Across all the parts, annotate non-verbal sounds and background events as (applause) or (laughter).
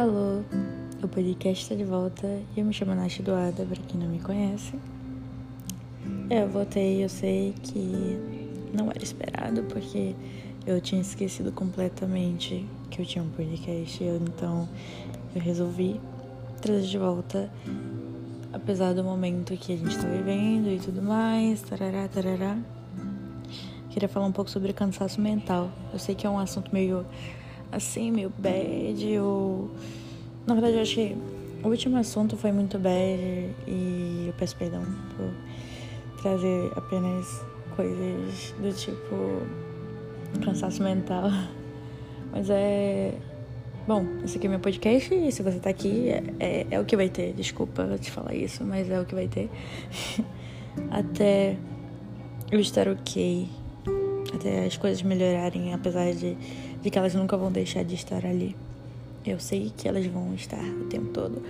Alô, o podcast está de volta e eu me chamo Nath Eduarda, para quem não me conhece. Eu voltei, eu sei que não era esperado, porque eu tinha esquecido completamente que eu tinha um podcast, então eu resolvi trazer de volta, apesar do momento que a gente está vivendo e tudo mais, tarará, tarará. Queria falar um pouco sobre cansaço mental. Eu sei que é um assunto meio assim, meio bad, ou. Na verdade, eu achei. O último assunto foi muito bad e eu peço perdão por trazer apenas coisas do tipo cansaço mental. (laughs) Mas é. Bom, esse aqui é meu podcast e se você tá aqui, é, é, é o que vai ter. Desculpa te falar isso, mas é o que vai ter. (laughs) Até eu estar ok. Até as coisas melhorarem, apesar de de que elas nunca vão deixar de estar ali. Eu sei que elas vão estar o tempo todo,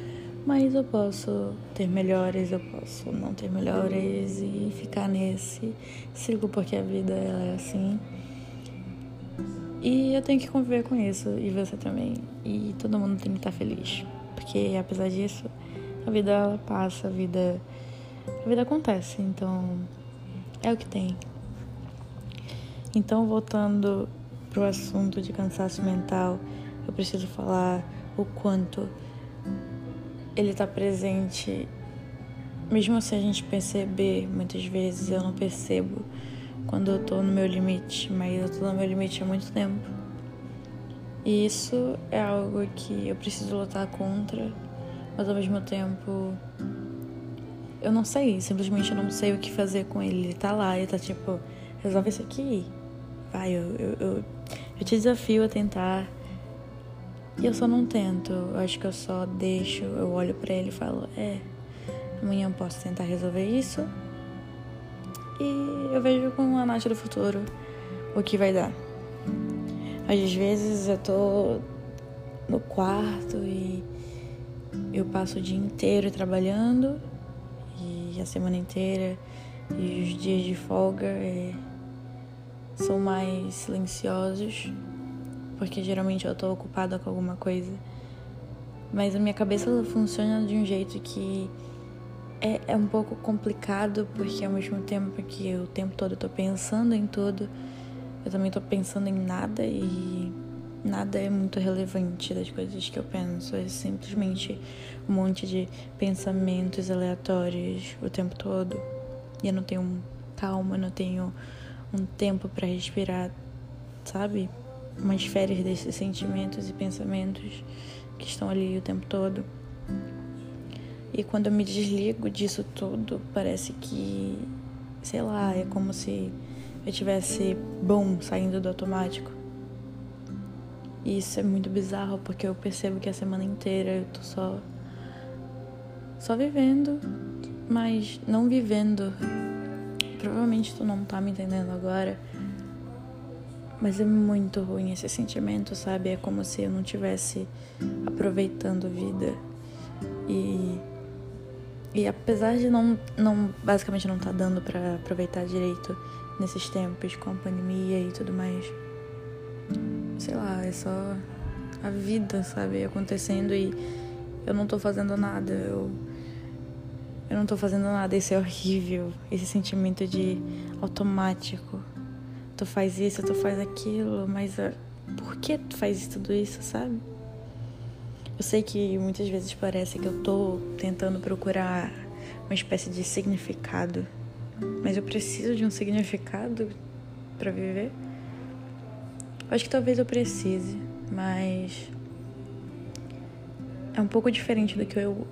mas eu posso ter melhores, eu posso não ter melhores e ficar nesse ciclo porque a vida é assim. E eu tenho que conviver com isso, e você também. E todo mundo tem que estar feliz. Porque apesar disso, a vida passa, a vida. A vida acontece, então é o que tem. Então voltando para o assunto de cansaço mental, eu preciso falar o quanto ele está presente, mesmo se a gente perceber, muitas vezes eu não percebo quando eu tô no meu limite, mas eu tô no meu limite há muito tempo. E isso é algo que eu preciso lutar contra, mas ao mesmo tempo eu não sei, simplesmente eu não sei o que fazer com ele. Ele tá lá, ele tá tipo, resolve isso aqui. Vai, eu, eu, eu eu te desafio a tentar. E eu só não tento. Eu acho que eu só deixo, eu olho para ele e falo: "É, amanhã eu posso tentar resolver isso". E eu vejo com a Nath do futuro o que vai dar. Às vezes eu tô no quarto e eu passo o dia inteiro trabalhando e a semana inteira e os dias de folga é são mais silenciosos, porque geralmente eu tô ocupada com alguma coisa. Mas a minha cabeça funciona de um jeito que é, é um pouco complicado, porque ao mesmo tempo que eu o tempo todo eu tô pensando em tudo, eu também tô pensando em nada e nada é muito relevante das coisas que eu penso. É simplesmente um monte de pensamentos aleatórios o tempo todo. E eu não tenho calma, não tenho um tempo para respirar, sabe? Umas férias desses sentimentos e pensamentos que estão ali o tempo todo. E quando eu me desligo disso tudo, parece que, sei lá, é como se eu tivesse bom saindo do automático. E isso é muito bizarro porque eu percebo que a semana inteira eu tô só só vivendo, mas não vivendo Provavelmente tu não tá me entendendo agora. Mas é muito ruim esse sentimento, sabe? É como se eu não tivesse aproveitando a vida. E e apesar de não não basicamente não tá dando para aproveitar direito nesses tempos com a pandemia e tudo mais. Sei lá, é só a vida, sabe, acontecendo e eu não tô fazendo nada. Eu eu não tô fazendo nada, isso é horrível. Esse sentimento de automático. Tu faz isso, tu faz aquilo, mas uh, por que tu faz tudo isso, sabe? Eu sei que muitas vezes parece que eu tô tentando procurar uma espécie de significado, mas eu preciso de um significado para viver. Acho que talvez eu precise, mas é um pouco diferente do que eu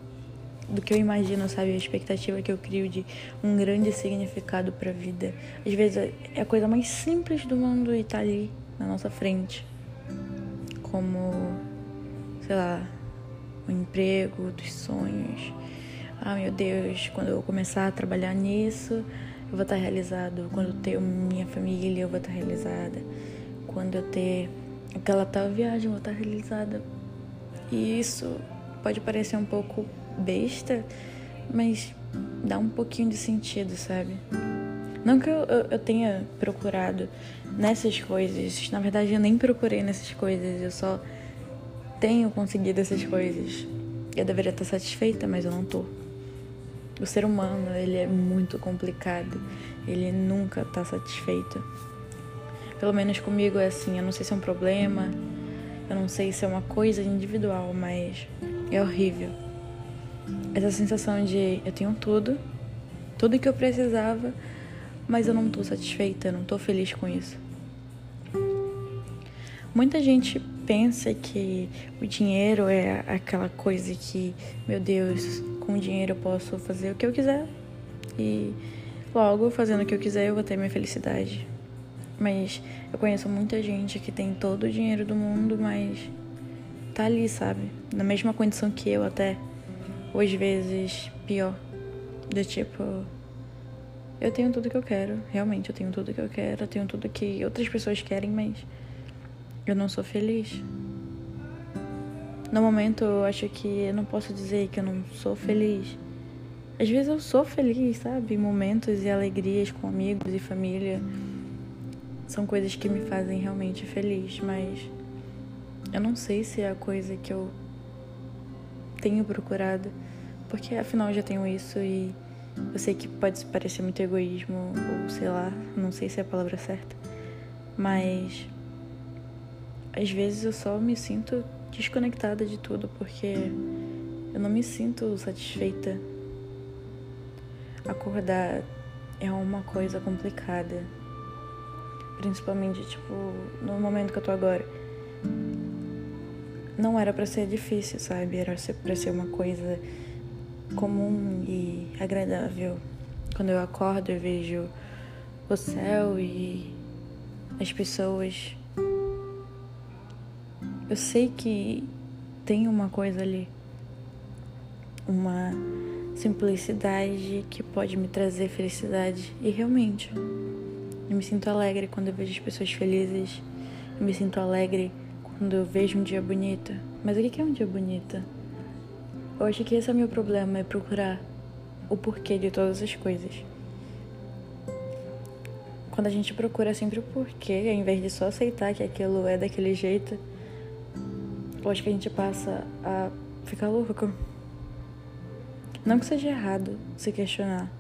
do que eu imagino, sabe? A expectativa que eu crio de um grande significado para a vida. Às vezes é a coisa mais simples do mundo e tá ali na nossa frente. Como, sei lá, o emprego dos sonhos. Ah, meu Deus, quando eu começar a trabalhar nisso, eu vou estar realizado. Quando eu ter minha família, eu vou estar realizada. Quando eu ter aquela tal viagem, eu vou estar realizada. E isso pode parecer um pouco besta, mas dá um pouquinho de sentido, sabe? Não que eu, eu, eu, tenha procurado nessas coisas, na verdade eu nem procurei nessas coisas, eu só tenho conseguido essas coisas. Eu deveria estar satisfeita, mas eu não tô. O ser humano, ele é muito complicado. Ele nunca tá satisfeito. Pelo menos comigo é assim. Eu não sei se é um problema, eu não sei se é uma coisa individual, mas é horrível. Essa sensação de eu tenho tudo, tudo que eu precisava, mas eu não tô satisfeita, não tô feliz com isso. Muita gente pensa que o dinheiro é aquela coisa que, meu Deus, com o dinheiro eu posso fazer o que eu quiser e logo fazendo o que eu quiser eu vou ter minha felicidade. Mas eu conheço muita gente que tem todo o dinheiro do mundo, mas tá ali, sabe? Na mesma condição que eu até, ou às vezes pior. Do tipo, eu tenho tudo que eu quero, realmente eu tenho tudo que eu quero, eu tenho tudo que outras pessoas querem, mas eu não sou feliz. No momento eu acho que eu não posso dizer que eu não sou feliz. Às vezes eu sou feliz, sabe? Momentos e alegrias com amigos e família são coisas que me fazem realmente feliz, mas eu não sei se é a coisa que eu tenho procurado, porque afinal eu já tenho isso e eu sei que pode parecer muito egoísmo, ou sei lá, não sei se é a palavra certa, mas às vezes eu só me sinto desconectada de tudo porque eu não me sinto satisfeita. Acordar é uma coisa complicada. Principalmente, tipo, no momento que eu tô agora. Não era para ser difícil, sabe? Era para ser uma coisa comum e agradável. Quando eu acordo, eu vejo o céu e as pessoas. Eu sei que tem uma coisa ali, uma simplicidade que pode me trazer felicidade. E realmente, eu me sinto alegre quando eu vejo as pessoas felizes. Eu me sinto alegre quando eu vejo um dia bonito. Mas o que é um dia bonito? Eu acho que esse é o meu problema, é procurar o porquê de todas as coisas. Quando a gente procura sempre o porquê, ao invés de só aceitar que aquilo é daquele jeito, eu acho que a gente passa a ficar louco. Não que seja errado se questionar,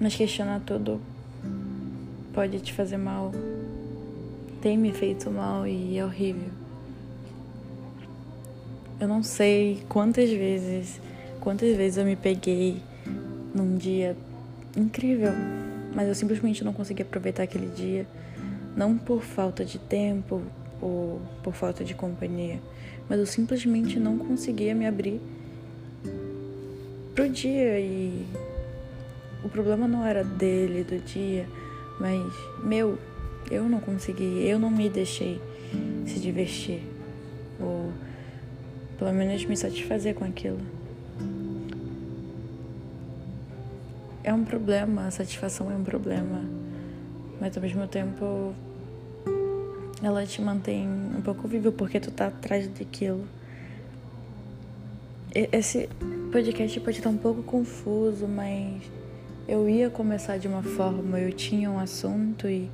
mas questionar tudo pode te fazer mal. Tem me feito mal e é horrível. Eu não sei quantas vezes, quantas vezes eu me peguei num dia incrível, mas eu simplesmente não consegui aproveitar aquele dia, não por falta de tempo ou por falta de companhia, mas eu simplesmente não conseguia me abrir pro dia e o problema não era dele, do dia, mas meu, eu não consegui, eu não me deixei se divertir. Ou pelo menos me satisfazer com aquilo. É um problema, a satisfação é um problema, mas ao mesmo tempo ela te mantém um pouco vivo porque tu tá atrás daquilo. Esse podcast pode estar um pouco confuso, mas eu ia começar de uma forma, eu tinha um assunto e,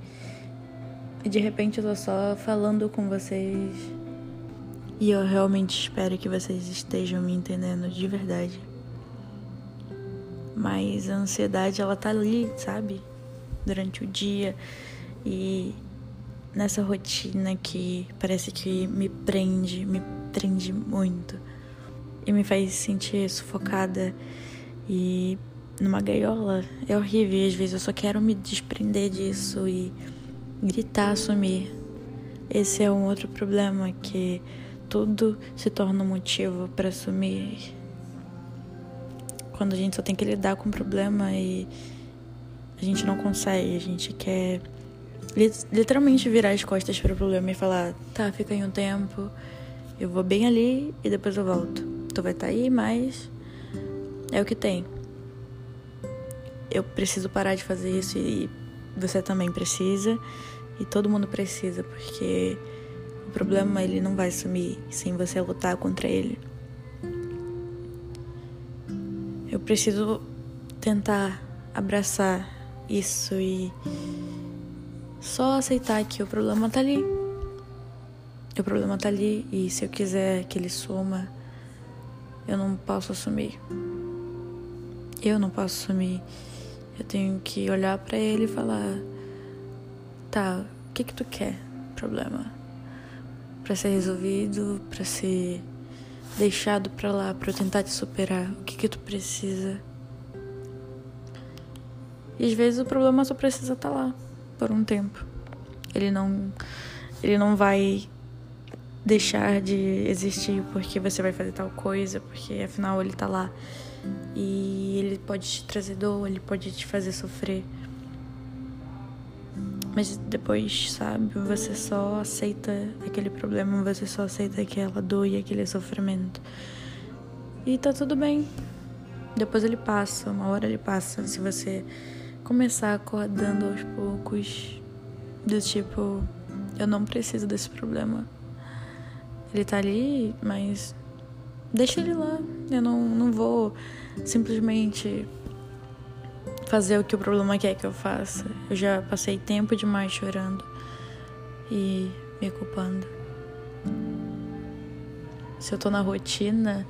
e de repente eu tô só falando com vocês. E eu realmente espero que vocês estejam me entendendo de verdade. Mas a ansiedade, ela tá ali, sabe? Durante o dia e nessa rotina que parece que me prende, me prende muito e me faz sentir sufocada e numa gaiola. É horrível às vezes eu só quero me desprender disso e gritar, assumir. Esse é um outro problema que tudo se torna um motivo para assumir. Quando a gente só tem que lidar com o problema e a gente não consegue, a gente quer literalmente virar as costas para o problema e falar: tá, fica aí um tempo, eu vou bem ali e depois eu volto. Tu vai estar tá aí, mas é o que tem eu preciso parar de fazer isso e você também precisa e todo mundo precisa, porque o problema ele não vai sumir sem você lutar contra ele. Eu preciso tentar abraçar isso e só aceitar que o problema tá ali. o problema tá ali e se eu quiser que ele suma, eu não posso assumir. Eu não posso assumir. Eu tenho que olhar para ele e falar: "Tá, o que que tu quer? Problema para ser resolvido, para ser deixado para lá, para eu tentar te superar. O que que tu precisa?" E às vezes o problema só precisa estar tá lá por um tempo. Ele não ele não vai deixar de existir porque você vai fazer tal coisa, porque afinal ele tá lá. E ele pode te trazer dor, ele pode te fazer sofrer. Mas depois, sabe, você só aceita aquele problema, você só aceita aquela dor e aquele sofrimento. E tá tudo bem. Depois ele passa, uma hora ele passa. Se você começar acordando aos poucos, do tipo, eu não preciso desse problema. Ele tá ali, mas deixa ele lá. Eu não, não vou simplesmente fazer o que o problema quer que eu faça. Eu já passei tempo demais chorando e me culpando. Se eu tô na rotina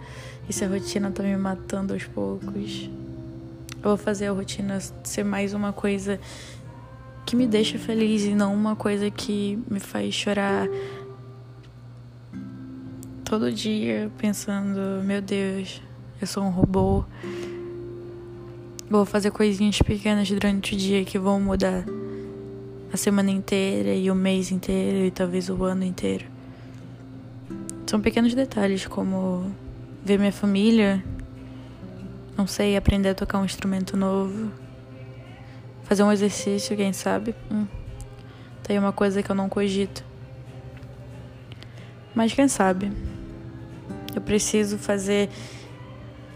e se a rotina tá me matando aos poucos, eu vou fazer a rotina ser mais uma coisa que me deixa feliz e não uma coisa que me faz chorar todo dia pensando, meu Deus, eu sou um robô. Vou fazer coisinhas pequenas durante o dia que vão mudar a semana inteira e o mês inteiro e talvez o ano inteiro. São pequenos detalhes como ver minha família, não sei, aprender a tocar um instrumento novo, fazer um exercício, quem sabe. Hum, tem uma coisa que eu não cogito. Mas quem sabe? Preciso fazer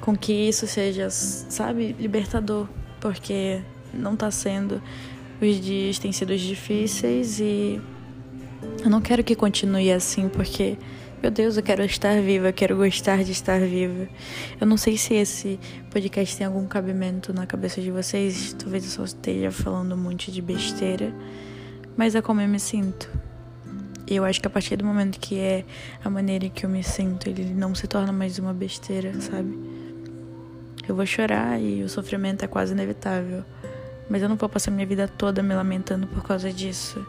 com que isso seja, sabe, libertador, porque não tá sendo. Os dias têm sido difíceis e eu não quero que continue assim, porque, meu Deus, eu quero estar viva, eu quero gostar de estar viva. Eu não sei se esse podcast tem algum cabimento na cabeça de vocês, talvez eu só esteja falando um monte de besteira, mas é como eu me sinto. Eu acho que a partir do momento que é a maneira que eu me sinto, ele não se torna mais uma besteira, sabe? Eu vou chorar e o sofrimento é quase inevitável. Mas eu não vou passar minha vida toda me lamentando por causa disso.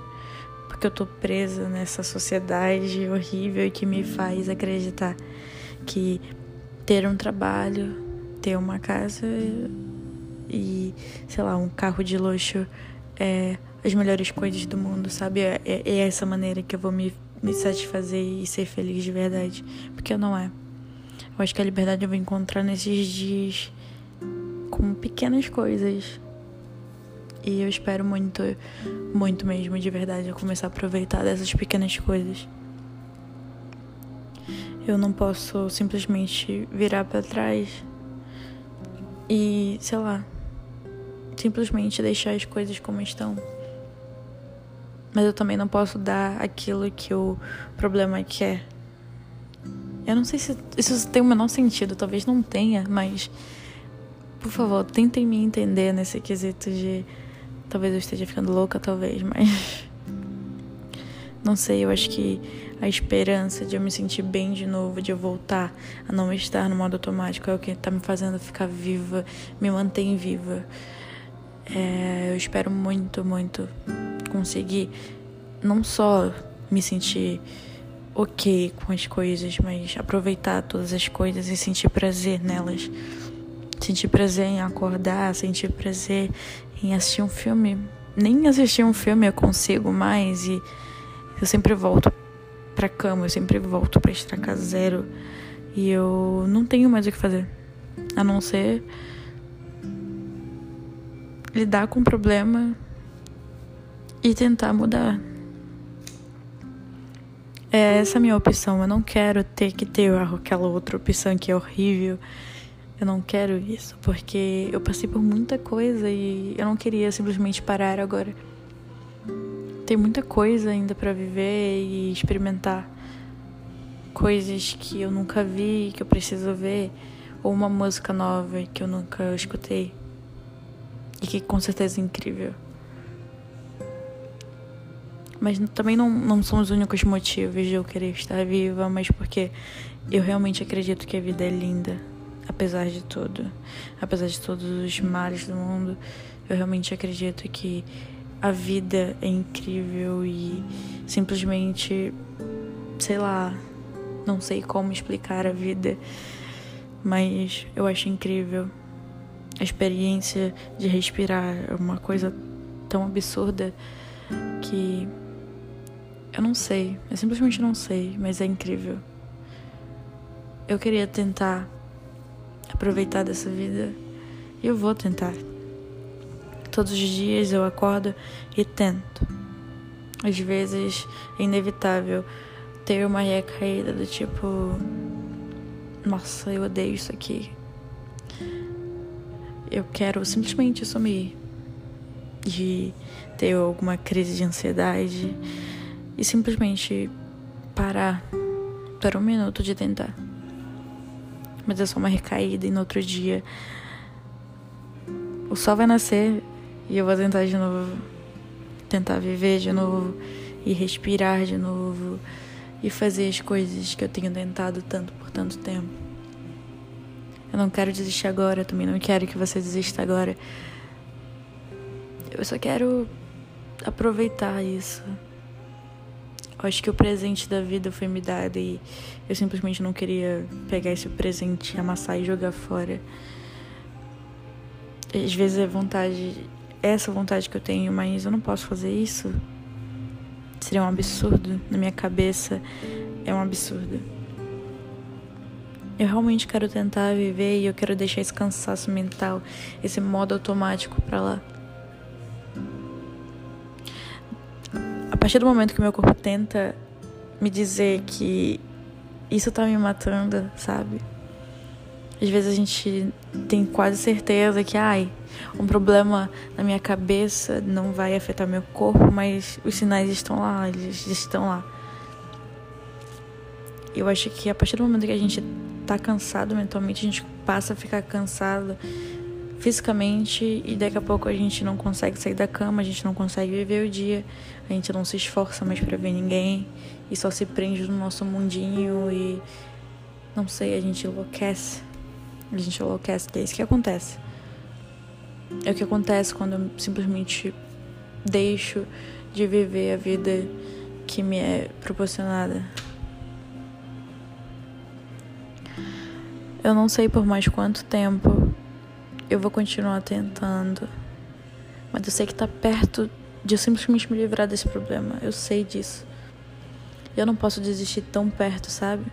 Porque eu tô presa nessa sociedade horrível que me faz acreditar que ter um trabalho, ter uma casa e, sei lá, um carro de luxo é as melhores coisas do mundo, sabe? É, é, é essa maneira que eu vou me, me satisfazer e ser feliz de verdade. Porque não é. Eu acho que a liberdade eu vou encontrar nesses dias com pequenas coisas. E eu espero muito, muito mesmo, de verdade, eu começar a aproveitar dessas pequenas coisas. Eu não posso simplesmente virar para trás e, sei lá, simplesmente deixar as coisas como estão. Mas eu também não posso dar aquilo que o problema quer. Eu não sei se isso tem o menor sentido, talvez não tenha, mas por favor, tentem me entender nesse quesito de talvez eu esteja ficando louca, talvez, mas não sei, eu acho que a esperança de eu me sentir bem de novo, de eu voltar a não estar no modo automático é o que tá me fazendo ficar viva, me mantém viva. É, eu espero muito, muito conseguir não só me sentir ok com as coisas, mas aproveitar todas as coisas e sentir prazer nelas. Sentir prazer em acordar, sentir prazer em assistir um filme. Nem assistir um filme eu consigo mais e eu sempre volto pra cama, eu sempre volto pra estacar zero e eu não tenho mais o que fazer a não ser lidar com o problema e tentar mudar. É essa a minha opção. Eu não quero ter que ter aquela outra opção que é horrível. Eu não quero isso, porque eu passei por muita coisa e eu não queria simplesmente parar agora. Tem muita coisa ainda para viver e experimentar. Coisas que eu nunca vi, que eu preciso ver, ou uma música nova que eu nunca escutei e que com certeza é incrível. Mas também não, não são os únicos motivos de eu querer estar viva, mas porque eu realmente acredito que a vida é linda, apesar de tudo. Apesar de todos os males do mundo, eu realmente acredito que a vida é incrível e simplesmente, sei lá, não sei como explicar a vida, mas eu acho incrível. A experiência de respirar é uma coisa tão absurda que eu não sei, eu simplesmente não sei, mas é incrível. Eu queria tentar aproveitar dessa vida e eu vou tentar. Todos os dias eu acordo e tento. Às vezes é inevitável ter uma recaída do tipo: Nossa, eu odeio isso aqui. Eu quero simplesmente sumir. De ter alguma crise de ansiedade e simplesmente parar para um minuto de tentar. Mas é só uma recaída e no outro dia o sol vai nascer e eu vou tentar de novo. Tentar viver de novo e respirar de novo e fazer as coisas que eu tenho tentado tanto por tanto tempo. Eu não quero desistir agora, também não quero que você desista agora. Eu só quero aproveitar isso. Eu acho que o presente da vida foi me dado e eu simplesmente não queria pegar esse presente, amassar e jogar fora. Às vezes é vontade essa vontade que eu tenho, mas eu não posso fazer isso. Seria um absurdo. Na minha cabeça, é um absurdo. Eu realmente quero tentar viver e eu quero deixar esse cansaço mental, esse modo automático para lá. Partir do momento que meu corpo tenta me dizer que isso tá me matando, sabe? Às vezes a gente tem quase certeza que, ai, um problema na minha cabeça não vai afetar meu corpo, mas os sinais estão lá, eles estão lá. Eu acho que a partir do momento que a gente tá cansado mentalmente, a gente passa a ficar cansado fisicamente e daqui a pouco a gente não consegue sair da cama, a gente não consegue viver o dia, a gente não se esforça mais para ver ninguém e só se prende no nosso mundinho e não sei, a gente enlouquece. A gente enlouquece, que é isso que acontece. É o que acontece quando eu simplesmente deixo de viver a vida que me é proporcionada. Eu não sei por mais quanto tempo eu vou continuar tentando, mas eu sei que tá perto de eu simplesmente me livrar desse problema. Eu sei disso. Eu não posso desistir tão perto, sabe?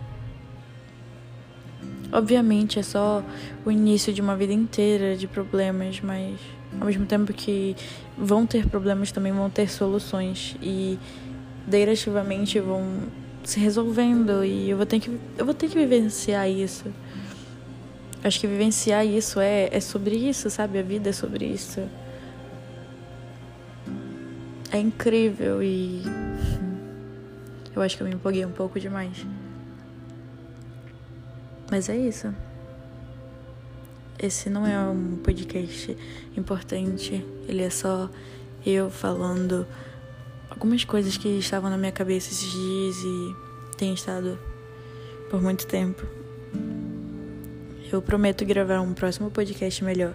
Obviamente é só o início de uma vida inteira de problemas, mas ao mesmo tempo que vão ter problemas, também vão ter soluções e gradativamente vão se resolvendo e eu vou ter que eu vou ter que vivenciar isso. Acho que vivenciar isso é é sobre isso, sabe? A vida é sobre isso. É incrível e eu acho que eu me empolguei um pouco demais. Mas é isso. Esse não é um podcast importante, ele é só eu falando algumas coisas que estavam na minha cabeça esses dias e tem estado por muito tempo. Eu prometo gravar um próximo podcast melhor.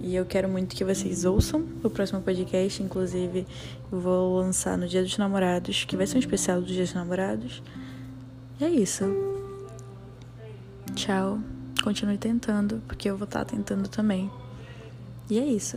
E eu quero muito que vocês ouçam o próximo podcast. Inclusive, eu vou lançar no Dia dos Namorados, que vai ser um especial dos Dias dos Namorados. E é isso. Tchau. Continue tentando, porque eu vou estar tentando também. E é isso.